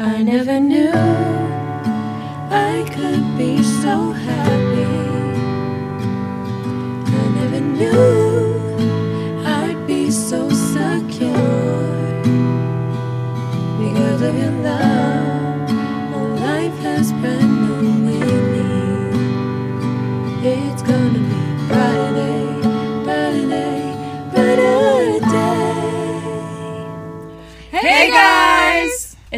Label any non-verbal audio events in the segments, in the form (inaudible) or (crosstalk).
I never knew I could be so happy. I never knew I'd be so secure because of your love.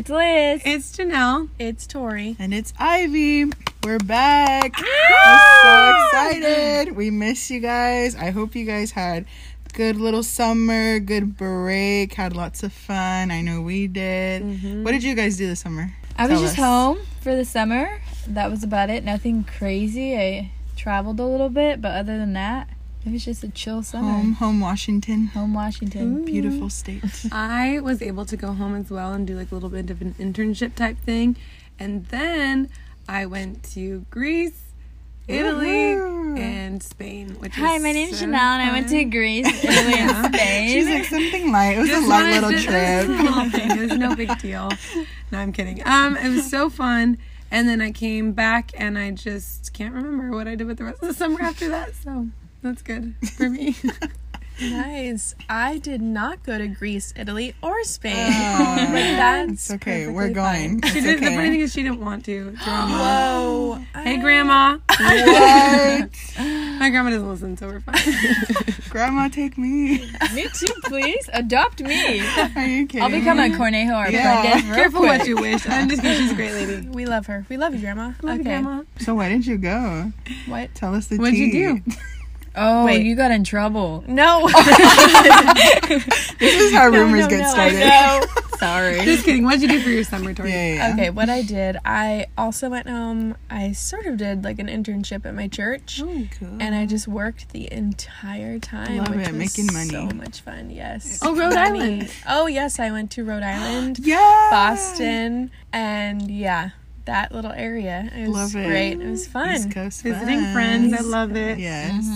It's Liz. It's Janelle. It's Tori. And it's Ivy. We're back. Ah! We're so excited. We miss you guys. I hope you guys had good little summer, good break, had lots of fun. I know we did. Mm-hmm. What did you guys do this summer? I was just us. home for the summer. That was about it. Nothing crazy. I traveled a little bit, but other than that, it was just a chill summer. Home, home Washington. Home Washington. Beautiful state. (laughs) I was able to go home as well and do like a little bit of an internship type thing. And then I went to Greece, Italy, Woohoo. and Spain. Which Hi, was my name's so Chanel, and I went to. Greece, (laughs) Italy, and She's Spain. like something light. It was Just a light little to- It was a trip. little thing. It was no big deal. No, I'm kidding. Um, it was so fun. And then I came back and I just can't remember what I did with the rest of the summer after that. So that's good for me. (laughs) Nice. I did not go to Greece, Italy, or Spain. Oh, (laughs) but that's It's okay. We're going. She It's did, The funny thing is, she didn't want to. Grandma. (gasps) Whoa. Hey, I- Grandma. (laughs) What? My grandma doesn't listen, so we're fine. Grandma, take me. me too, please. Adopt me. Are you kidding? I'll become a Cornejo or Yeah. apprentice real Careful quick. what you wish. I'm just kidding. She's a great lady. We love her. We love you, Grandma. Love you, Grandma. So why didn't you go? What? Tell us the What'd you do? Oh, Wait. you got in trouble. No. (laughs) This is how rumors no, get no. started. No. (laughs) Sorry. Just kidding. What'd you do for your summer, Tori? Yeah, yeah. okay, what I did, I also went home. I sort of did like an internship at my church. Oh, Cool. And I just worked the entire time. Love which it, was making money. So much fun, yes. Oh, Rhode Money. Island. Oh, yes, I went to Rhode Island, (gasps) yeah. Boston, and yeah, that little area. It was Love it. great. It was fun. East Coast Visiting fun. friends. I love it. Yes.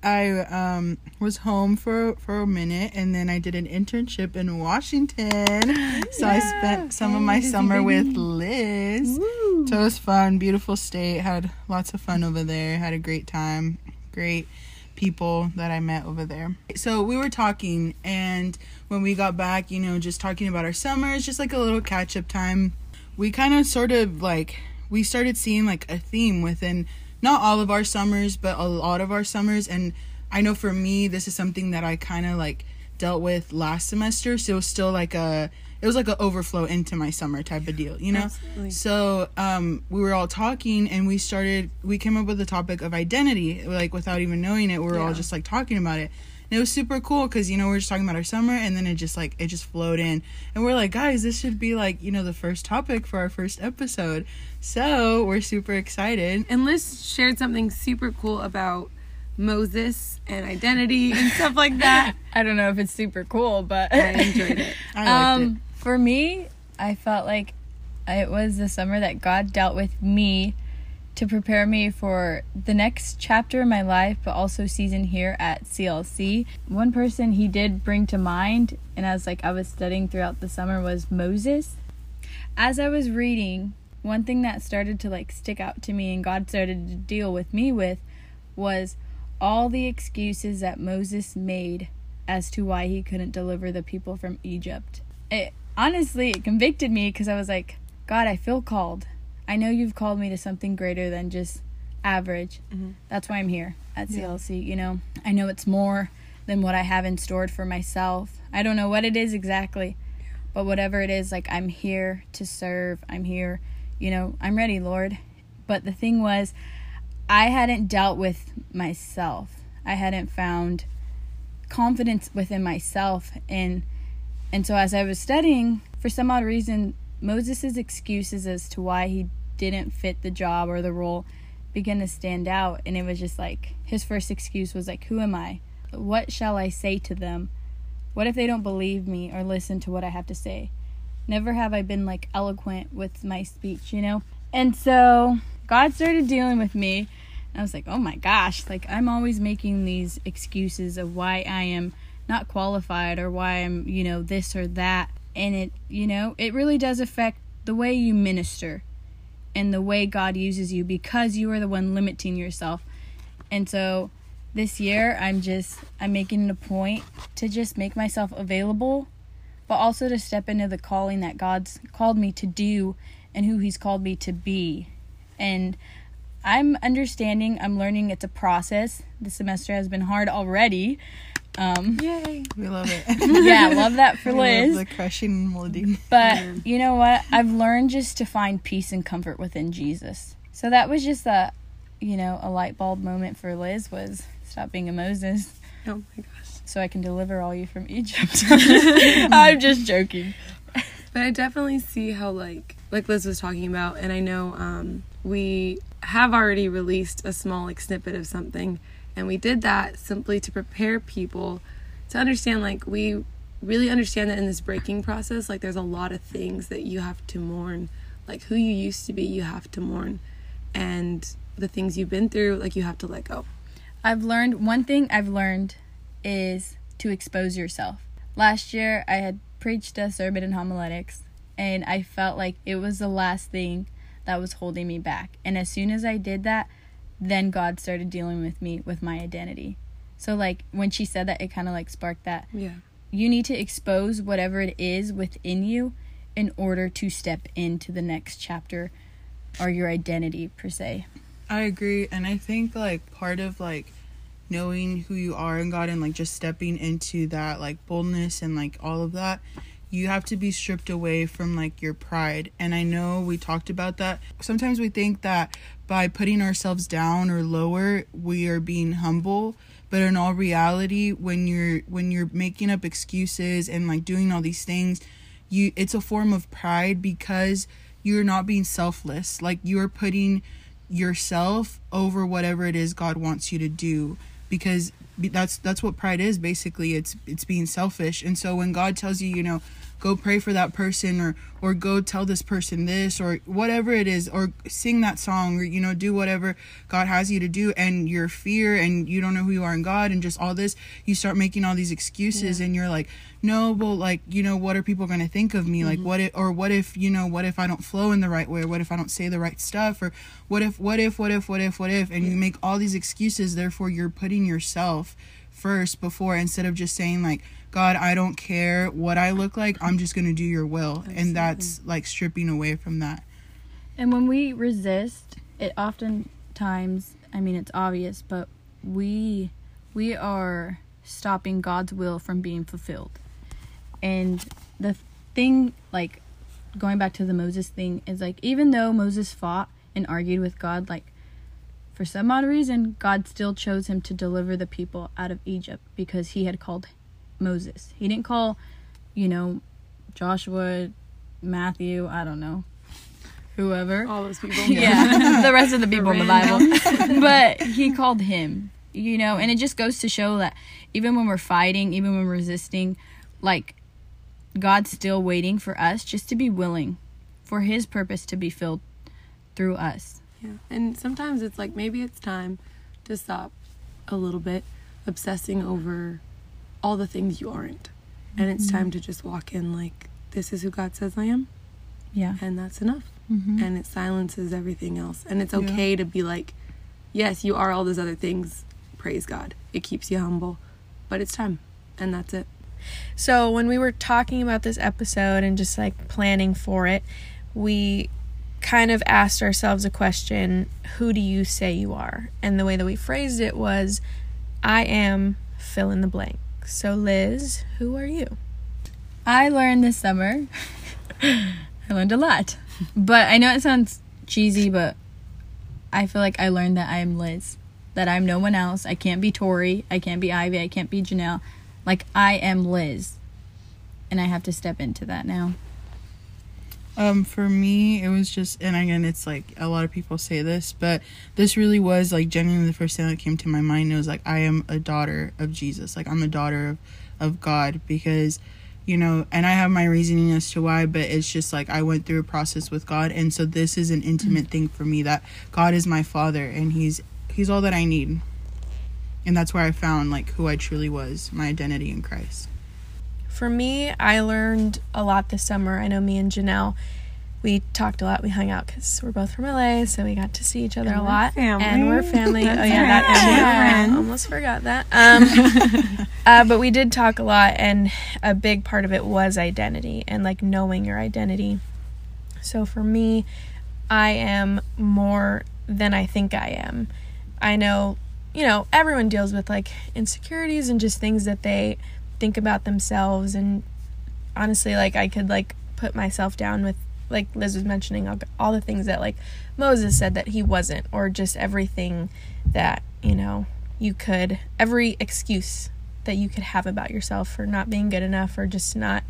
I um was home for for a minute and then I did an internship in Washington. So I spent some of my summer with Liz. So it was fun, beautiful state. Had lots of fun over there. Had a great time. Great people that I met over there. So we were talking and when we got back, you know, just talking about our summers, just like a little catch up time. We kind of sort of like we started seeing like a theme within not all of our summers, but a lot of our summers. And I know for me, this is something that I kind of like dealt with last semester. So it was still like a, it was like an overflow into my summer type of deal, you know? Absolutely. So um, we were all talking and we started, we came up with the topic of identity, like without even knowing it. We were all just like talking about it. And it was super cool because, you know, we are just talking about our summer and then it just like, it just flowed in. And we're like, guys, this should be like, you know, the first topic for our first episode. So we're super excited. And Liz shared something super cool about Moses and identity and (laughs) stuff like that. I don't know if it's super cool, but I enjoyed it. (laughs) I liked um, for me, I felt like it was the summer that God dealt with me to prepare me for the next chapter in my life, but also season here at CLC. One person he did bring to mind, and as like I was studying throughout the summer, was Moses. As I was reading, one thing that started to like stick out to me, and God started to deal with me with, was all the excuses that Moses made as to why he couldn't deliver the people from Egypt. It honestly it convicted me because I was like, God, I feel called. I know you've called me to something greater than just average. Mm-hmm. That's why I'm here at CLC, you know. I know it's more than what I have in stored for myself. I don't know what it is exactly, but whatever it is, like I'm here to serve. I'm here, you know, I'm ready, Lord. But the thing was, I hadn't dealt with myself. I hadn't found confidence within myself and and so as I was studying, for some odd reason, Moses' excuses as to why he didn't fit the job or the role began to stand out and it was just like his first excuse was like, Who am I? What shall I say to them? What if they don't believe me or listen to what I have to say? Never have I been like eloquent with my speech, you know? And so God started dealing with me. I was like, oh my gosh, like I'm always making these excuses of why I am not qualified or why I'm, you know, this or that. And it, you know, it really does affect the way you minister and the way God uses you because you are the one limiting yourself. And so this year I'm just I'm making it a point to just make myself available but also to step into the calling that God's called me to do and who he's called me to be. And I'm understanding, I'm learning it's a process. The semester has been hard already. Um, Yay. We love it. (laughs) yeah, love that for (laughs) We Liz. the crushing molding. But you know what? I've learned just to find peace and comfort within Jesus. So that was just a, you know, a light bulb moment for Liz was stop being a Moses Oh my gosh. so I can deliver all you from Egypt. (laughs) I'm just joking. But I definitely see how like like Liz was talking about, and I know um, we have already released a small like snippet of something, and we did that simply to prepare people to understand like we really understand that in this breaking process, like there's a lot of things that you have to mourn, like who you used to be, you have to mourn, and the things you've been through, like you have to let go. I've learned one thing I've learned is to expose yourself. Last year I had preached a sermon in homiletics and I felt like it was the last thing that was holding me back. And as soon as I did that, then God started dealing with me with my identity. So like when she said that it kind of like sparked that Yeah. you need to expose whatever it is within you in order to step into the next chapter or your identity per se. I agree, and I think like part of like knowing who you are in God and like just stepping into that like boldness and like all of that, you have to be stripped away from like your pride. And I know we talked about that. Sometimes we think that by putting ourselves down or lower, we are being humble, but in all reality, when you're when you're making up excuses and like doing all these things, you it's a form of pride because you're not being selfless. Like you're putting yourself over whatever it is God wants you to do because be- that's that's what pride is basically. It's it's being selfish. And so when God tells you you know go pray for that person or or go tell this person this or whatever it is or sing that song or you know do whatever God has you to do and your fear and you don't know who you are in God and just all this you start making all these excuses and you're like no well like you know what are people going to think of me? Like mm-hmm. what if or what if you know what if I don't flow in the right way? Or what if I don't say the right stuff? Or what if what if what if what if what if? And you make all these excuses therefore you're putting yourself first before instead of just saying like god i don't care what i look like i'm just going to do your will. And that's like stripping away from that. And when we resist, it oftentimes, I mean, it's obvious, but we we are stopping God's will from being fulfilled. And the thing, like going back to the Moses thing, is like even though Moses fought and argued with God, like for some odd reason, God still chose him to deliver the people out of Egypt because he had called Moses. He didn't call, you know, Joshua, Matthew, I don't know, whoever. All those people. (laughs) Yeah, the rest of the (laughs) people in the Bible. (laughs) but he called him, you know, and it just goes to show that even when we're fighting, even when we're resisting, like God's still waiting for us just to be willing for his purpose to be filled through us. Yeah. And sometimes it's like maybe it's time to stop a little bit obsessing over all the things you aren't. And it's mm-hmm. time to just walk in like this is who God says I am Yeah. and that's enough. Mm-hmm. And it silences everything else. And it's Yeah. okay to be like yes, you are all those other things. Praise God. It keeps you humble. But it's time. And that's it. So when we were talking about this episode and just like planning for it, we kind of asked ourselves a question, who do you say you are? And the way that we phrased it was I am fill in the blank. So Liz, who are you? I learned this summer. (laughs) I learned a lot. But I know it sounds cheesy, but I feel like I learned that I am Liz. That I'm no one else. I can't be Tori. I can't be Ivy. I can't be Janelle. Like, I am Liz. And I have to step into that now. Um for me it was just and again it's like a lot of people say this but this really was like genuinely the first thing that came to my mind. It was like i am a daughter of jesus. Like i'm a daughter of, of god because you know and i have my reasoning as to why but it's just like i went through a process with god. And so this is an intimate thing for me that god is my father and he's he's all that i need. And that's where i found like who i truly was my identity in christ For me, I learned a lot this summer. I know me and Janelle we talked a lot. We hung out because we're both from LA, so we got to see each other And a lot. family. And we're family. oh yeah, right. that we're. Almost forgot that. Um, (laughs) uh, but we did talk a lot, and a big part of it was identity and like knowing your identity. So for me, I am more than I think I am. I know, you know, everyone deals with like insecurities and just things that they think about themselves and honestly like I could like put myself down with like Liz was mentioning all, the things that like Moses said that he wasn't or just everything that, you know, you could every excuse that you could have about yourself for not being good enough or just not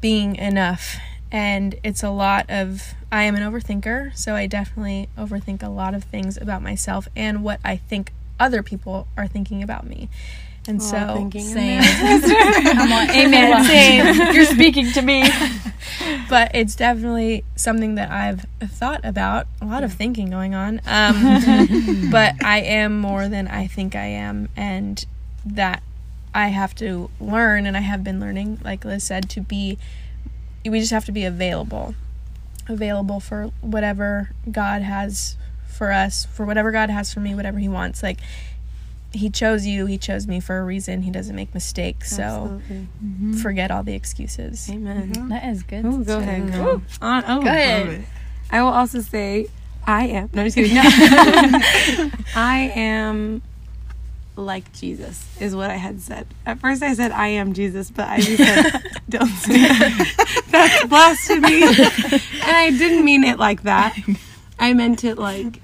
being enough. And it's a lot of, I am an overthinker, so I definitely overthink a lot of things about myself and what I think other people are thinking about me. And Aw, so, Same. Come (laughs) on, (laughs) amen. Same. You're speaking to me. (laughs) but it's definitely something that I've thought about, a lot of thinking going on. Um, but I am more than I think I am, and that I have to learn, and I have been learning, like Liz said, to be, we just have to be available. Available for whatever God has for us, for whatever God has for me, whatever He wants. Like, He chose you, He chose me for a reason. He doesn't make mistakes. So Absolutely. Mm-hmm. forget all the excuses. Amen. Mm-hmm. Mm-hmm. That is good. Ooh, go ahead, girl. On, oh, Go ahead. I will also say, I am. No, I'm just kidding. (laughs) I am like Jesus, is what I had said. At first, I said I am Jesus, but I just said, (laughs) don't say that. That's blasphemy. and I didn't mean it like that. (laughs) I meant it like,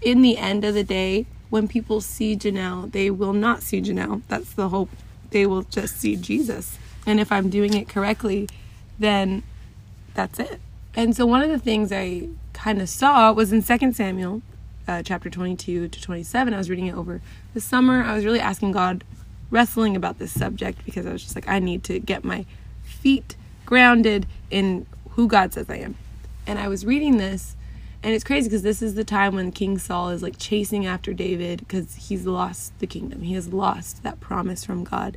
in the end of the day, when people see Janelle, they will not see Janelle. That's the hope. They will just see Jesus. And if I'm doing it correctly, then that's it. And so one of the things I kind of saw was in 2 Samuel, uh, chapter 22 to 27. I was reading it over the summer. I was really asking God, wrestling about this subject because I was just like, I need to get my feet grounded in who God says I am. And I was reading this, and it's crazy because this is the time when King Saul is like chasing after David because he's lost the kingdom. He has lost that promise from God.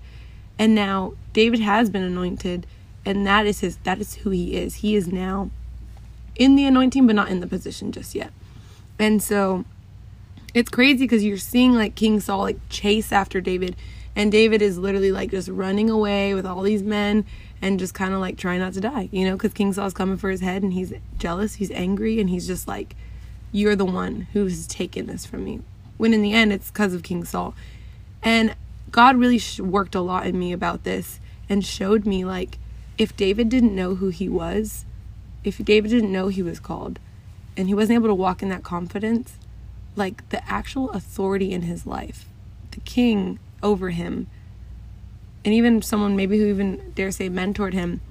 And now David has been anointed, and that is his that is who he is. He is now in the anointing, but not in the position just yet. And so it's crazy because you're seeing like King Saul like chase after David, and David is literally like just running away with all these men and just kind of like trying not to die, you know, because King Saul's coming for his head and he's jealous, he's angry, and he's just like, You're the one who's taken this from me. When in the end, it's because of King Saul. And God really worked a lot in me about this and showed me like, if David didn't know who he was, if David didn't know he was called, and he wasn't able to walk in that confidence, like the actual authority in his life, the king over him, and even someone maybe who even dare say mentored him,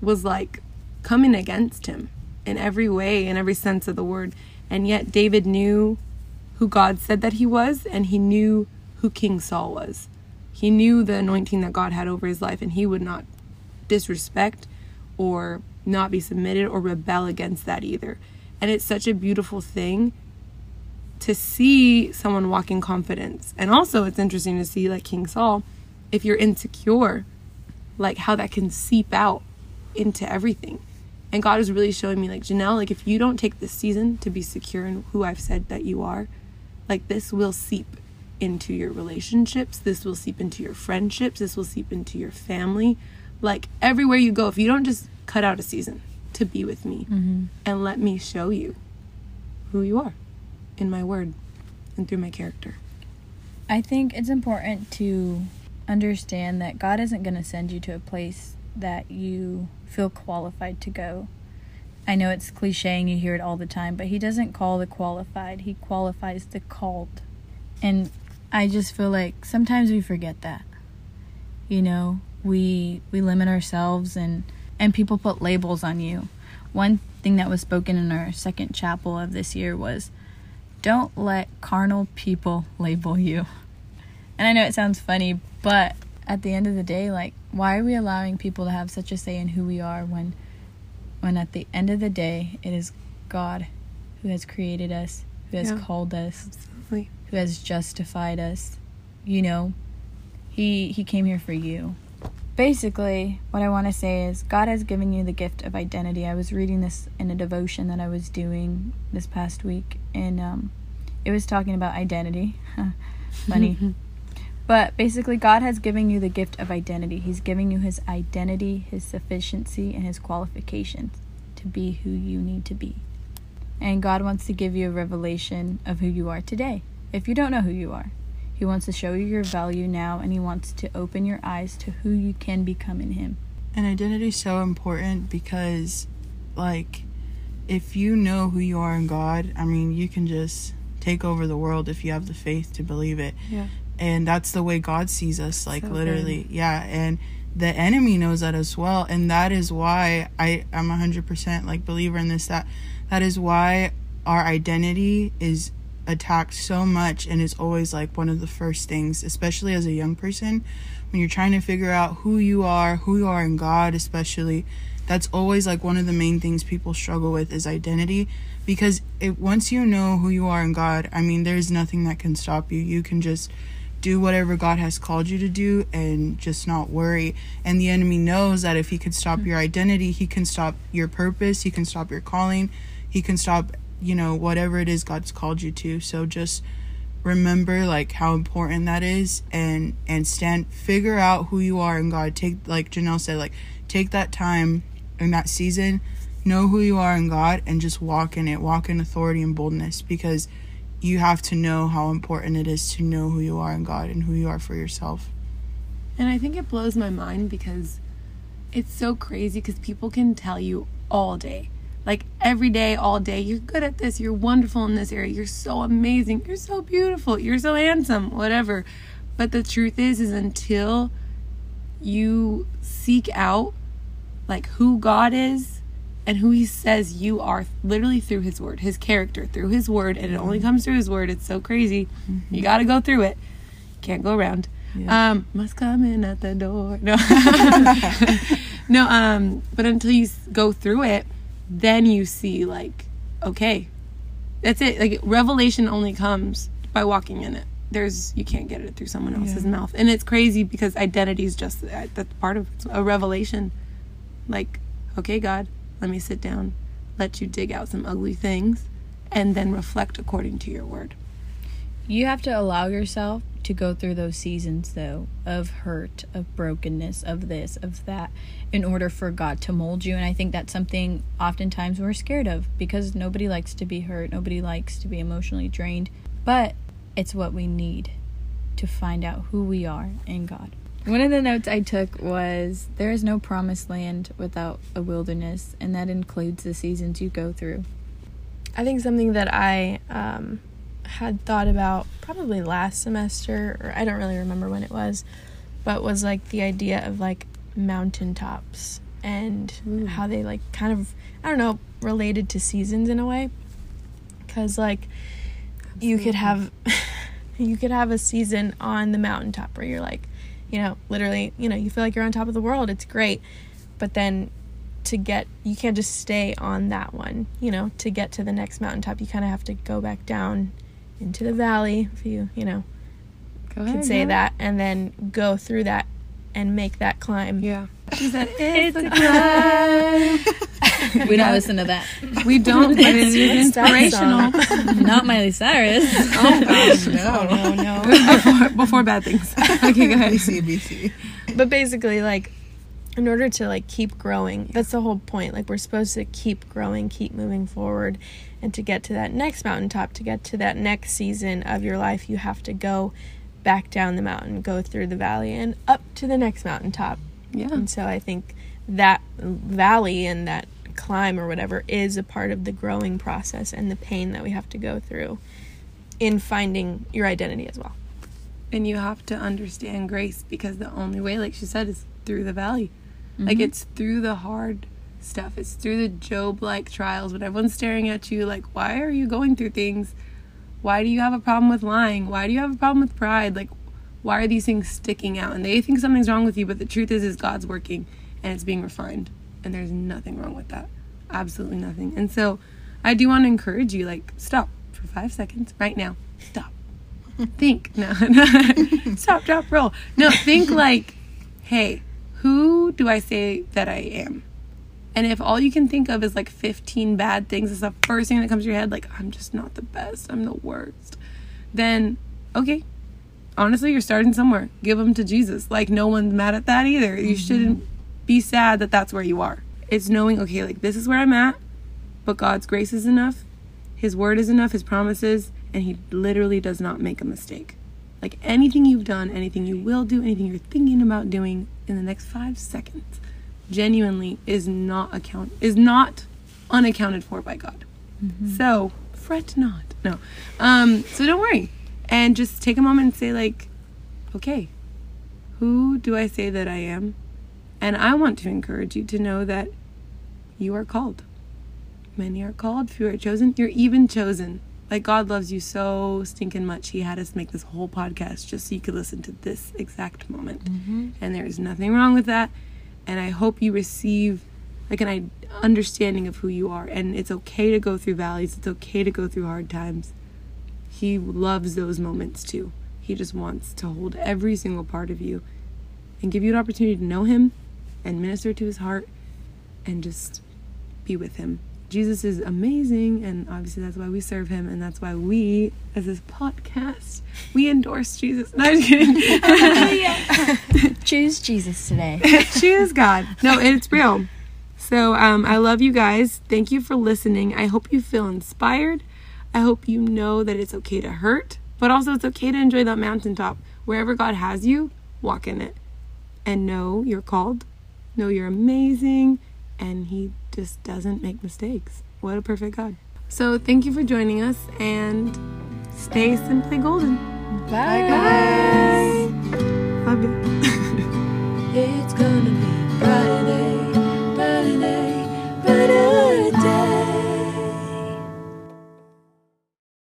was like coming against him in every way, in every sense of the word. And yet David knew who God said that he was, and he knew who King Saul was. He knew the anointing that God had over his life, and he would not disrespect or not be submitted or rebel against that either. And it's such a beautiful thing to see someone walk in confidence. And also, it's interesting to see, like King Saul, if you're insecure, like how that can seep out into everything. And God is really showing me, like, Janelle, like, if you don't take this season to be secure in who I've said that you are, like, this will seep into your relationships. This will seep into your friendships. This will seep into your family. Like, everywhere you go, if you don't just cut out a season to be with me mm-hmm. and let me show you who you are in my word and through my character. I think it's important to understand that God isn't going to send you to a place that you feel qualified to go. I know it's cliche and you hear it all the time, but He doesn't call the qualified, He qualifies the called. And I just feel like sometimes we forget that. You know, we we limit ourselves and and people put labels on you. One thing that was spoken in our second chapel of this year was don't let carnal people label you. And I know it sounds funny, but at the end of the day, like, why are we allowing people to have such a say in who we are when, when at the end of the day, it is God who has created us, who has Yeah. called us, Absolutely. who has justified us. You know, he he came here for you, basically, what I want to say is God has given you the gift of identity. I was reading this in a devotion that I was doing this past week, and um, it was talking about identity. (laughs) Funny. (laughs) but basically, God has given you the gift of identity. He's giving you His identity, His sufficiency, and His qualifications to be who you need to be. And God wants to give you a revelation of who you are today, if you don't know who you are. He wants to show you your value now, and He wants to open your eyes to who you can become in Him. And identity is so important because, like, if you know who you are in God, I mean, you can just take over the world if you have the faith to believe it. Yeah. And that's the way God sees us, like, So literally. Yeah. And the enemy knows that as well. And that is why I, I'm a 100% like believer in this, that that is why our identity is attacked so much and is always like one of the first things, especially as a young person, when you're trying to figure out who you are, who you are in God, especially. That's always like one of the main things people struggle with is identity because it once you know who you are in God, I mean, there's nothing that can stop you. You can just do whatever God has called you to do and just not worry. And the enemy knows that if he can stop your identity, he can stop your purpose, he can stop your calling, he can stop, you know, whatever it is God's called you to. So just remember like how important that is and and stand figure out who you are in God. Take like Janelle said, like take that time in that season, know who you are in God and just walk in it. Walk in authority and boldness because you have to know how important it is to know who you are in God and who you are for yourself. And I think it blows my mind because it's so crazy because people can tell you all day, like every day, all day, you're good at this, you're wonderful in this area, you're so amazing, you're so beautiful, you're so handsome, whatever. But the truth is, is until you seek out like who God is and who He says you are, literally through His Word, His character, through His Word, and it only comes through His Word. It's so crazy. You got to go through it. Can't go around. Yeah. Um, must come in at the door. No, (laughs) no. Um, but until you go through it, then you see like, okay, that's it. Like revelation only comes by walking in it. There's you can't get it through someone else's Yeah. mouth, and it's crazy because identity is just that. That's part of a revelation. Like, okay, God, let me sit down, let you dig out some ugly things, and then reflect according to your word. You have to allow yourself to go through those seasons, though, of hurt, of brokenness, of this, of that, in order for God to mold you. And I think that's something oftentimes we're scared of because nobody likes to be hurt, nobody likes to be emotionally drained. But it's what we need to find out who we are in God. One of the notes I took was there is no promised land without a wilderness, and that includes the seasons you go through. I think something that I um, had thought about probably last semester, or I don't really remember when it was, but was like the idea of like mountaintops and how they like kind of, I don't know, related to seasons in a way. Because like you could have, (laughs) you could have a season on the mountaintop where you're like, you know, literally, you know, you feel like you're on top of the world. It's great. But then to get you can't just stay on that one you know to get to the next mountaintop you kind of have to go back down into the valley if you you know Go could say that and then go through that and make that climb Yeah. Is that (laughs) it's a (laughs) (laughs) We don't listen to that. We don't, but it is inspirational. Not Miley Cyrus. (laughs) Oh gosh, No. no (laughs) no before, before bad things. Okay, go ahead. BC, BC. but basically like in order to like keep growing that's the whole point like we're supposed to keep growing keep moving forward and to get to that next mountaintop to get to that next season of your life you have to go back down the mountain go through the valley and up to the next mountaintop Yeah. and so i think that valley and that climb or whatever is a part of the growing process and the pain that we have to go through in finding your identity as well And you have to understand grace because the only way, like she said, is through the valley. Like mm-hmm. it's through the hard stuff. It's through the Job like trials when everyone's staring at you like, why are you going through things? Why do you have a problem with lying? Why do you have a problem with pride? Like why are these things sticking out? And they think something's wrong with you, but the truth is is God's working and it's being refined. And there's nothing wrong with that. Absolutely nothing. And so I do want to encourage you, like, stop for five seconds right now. Stop. (laughs) think. No, (laughs) no. stop, drop, roll. No, think (laughs) like, hey, who do I say that I am? And if all you can think of is like 15 bad things, it's the first thing that comes to your head, like, I'm just not the best, I'm the worst, then okay. Honestly, you're starting somewhere. Give them to Jesus. Like, no one's mad at that either. You shouldn't mm-hmm. Be sad that that's where you are. It's knowing, okay, like, this is where I'm at, but God's grace is enough, His word is enough, His promises, and He literally does not make a mistake. Like, anything you've done, anything you will do, anything you're thinking about doing in the next five seconds genuinely is not account is not unaccounted for by God. So fret not. No. Um, so don't worry. And just take a moment and say like, okay, who do I say that I am? And I want to encourage you to know that you are called. Many are called, few are chosen. You're even chosen. Like God loves you so stinking much. He had us make this whole podcast just so you could listen to this exact moment. Mm-hmm. And there is nothing wrong with that. And I hope you receive like an understanding of who you are. And it's okay to go through valleys. It's okay to go through hard times. He loves those moments too. He just wants to hold every single part of you and give you an opportunity to know him and minister to his heart and just be with him. Jesus is amazing and obviously that's why we serve him and that's why we as this podcast we endorse Jesus. (laughs) No, I'm kidding. (laughs) Choose Jesus today. (laughs) Choose God. No, it's real. So um, I love you guys. Thank you for listening. I hope you feel inspired. I hope you know that it's okay to hurt, but also it's okay to enjoy that mountaintop. Wherever God has you, walk in it. And know you're called. Know you're amazing. And He just doesn't make mistakes. What a perfect God. So thank you for joining us and stay simply golden. Bye. Love you. (laughs) It's gonna